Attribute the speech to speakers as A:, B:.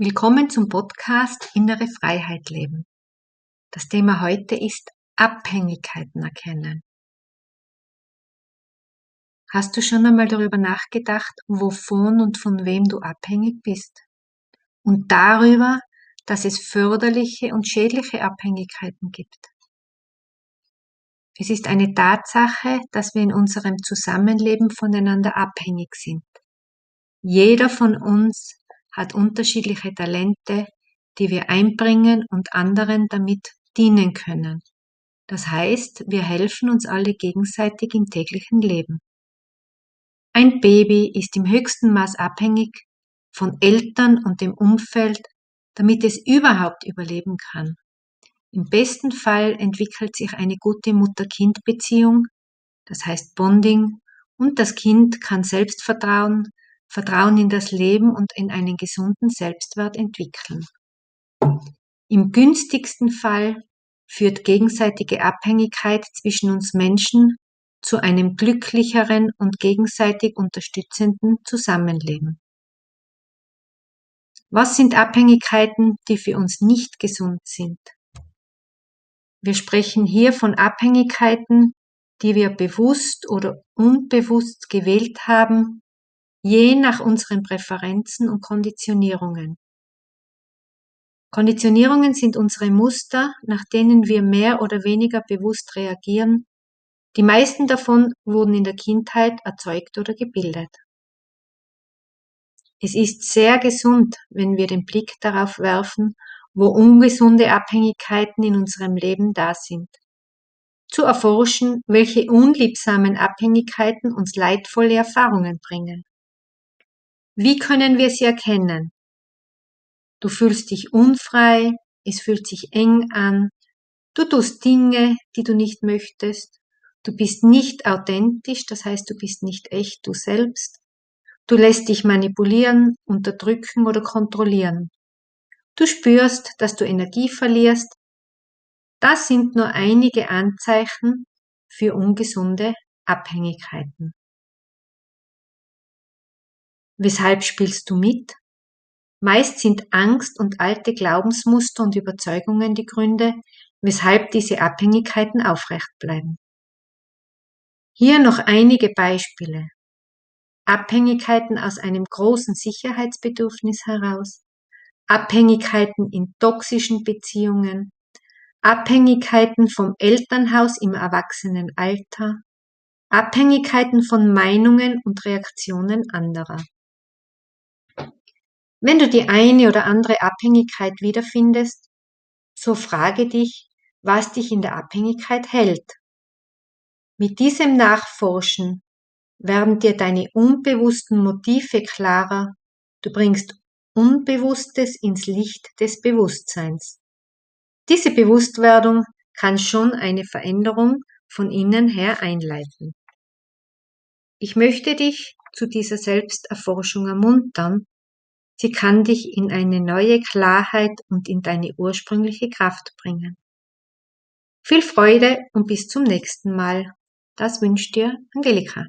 A: Willkommen zum Podcast Innere Freiheit leben. Das Thema heute ist Abhängigkeiten erkennen. Hast du schon einmal darüber nachgedacht, wovon und von wem du abhängig bist? Und darüber, dass es förderliche und schädliche Abhängigkeiten gibt. Es ist eine Tatsache, dass wir in unserem Zusammenleben voneinander abhängig sind. Jeder von uns hat unterschiedliche Talente, die wir einbringen und anderen damit dienen können. Das heißt, wir helfen uns alle gegenseitig im täglichen Leben. Ein Baby ist im höchsten Maß abhängig von Eltern und dem Umfeld, damit es überhaupt überleben kann. Im besten Fall entwickelt sich eine gute Mutter-Kind-Beziehung, das heißt Bonding, und das Kind kann Selbstvertrauen, Vertrauen in das Leben und in einen gesunden Selbstwert entwickeln. Im günstigsten Fall führt gegenseitige Abhängigkeit zwischen uns Menschen zu einem glücklicheren und gegenseitig unterstützenden Zusammenleben. Was sind Abhängigkeiten, die für uns nicht gesund sind? Wir sprechen hier von Abhängigkeiten, die wir bewusst oder unbewusst gewählt haben, je nach unseren Präferenzen und Konditionierungen. Konditionierungen sind unsere Muster, nach denen wir mehr oder weniger bewusst reagieren. Die meisten davon wurden in der Kindheit erzeugt oder gebildet. Es ist sehr gesund, wenn wir den Blick darauf werfen, wo ungesunde Abhängigkeiten in unserem Leben da sind. Zu erforschen, welche unliebsamen Abhängigkeiten uns leidvolle Erfahrungen bringen. Wie können wir sie erkennen? Du fühlst dich unfrei, es fühlt sich eng an, du tust Dinge, die du nicht möchtest, du bist nicht authentisch, das heißt du bist nicht echt du selbst, du lässt dich manipulieren, unterdrücken oder kontrollieren. Du spürst, dass du Energie verlierst. Das sind nur einige Anzeichen für ungesunde Abhängigkeiten. Weshalb spielst du mit? Meist sind Angst und alte Glaubensmuster und Überzeugungen die Gründe, weshalb diese Abhängigkeiten aufrecht bleiben. Hier noch einige Beispiele. Abhängigkeiten aus einem großen Sicherheitsbedürfnis heraus, Abhängigkeiten in toxischen Beziehungen, Abhängigkeiten vom Elternhaus im Erwachsenenalter, Abhängigkeiten von Meinungen und Reaktionen anderer. Wenn du die eine oder andere Abhängigkeit wiederfindest, so frage dich, was dich in der Abhängigkeit hält. Mit diesem Nachforschen werden dir deine unbewussten Motive klarer, du bringst Unbewusstes ins Licht des Bewusstseins. Diese Bewusstwerdung kann schon eine Veränderung von innen her einleiten. Ich möchte dich zu dieser Selbsterforschung ermuntern Sie kann dich in eine neue Klarheit und in deine ursprüngliche Kraft bringen. Viel Freude und bis zum nächsten Mal. Das wünscht dir Angelika.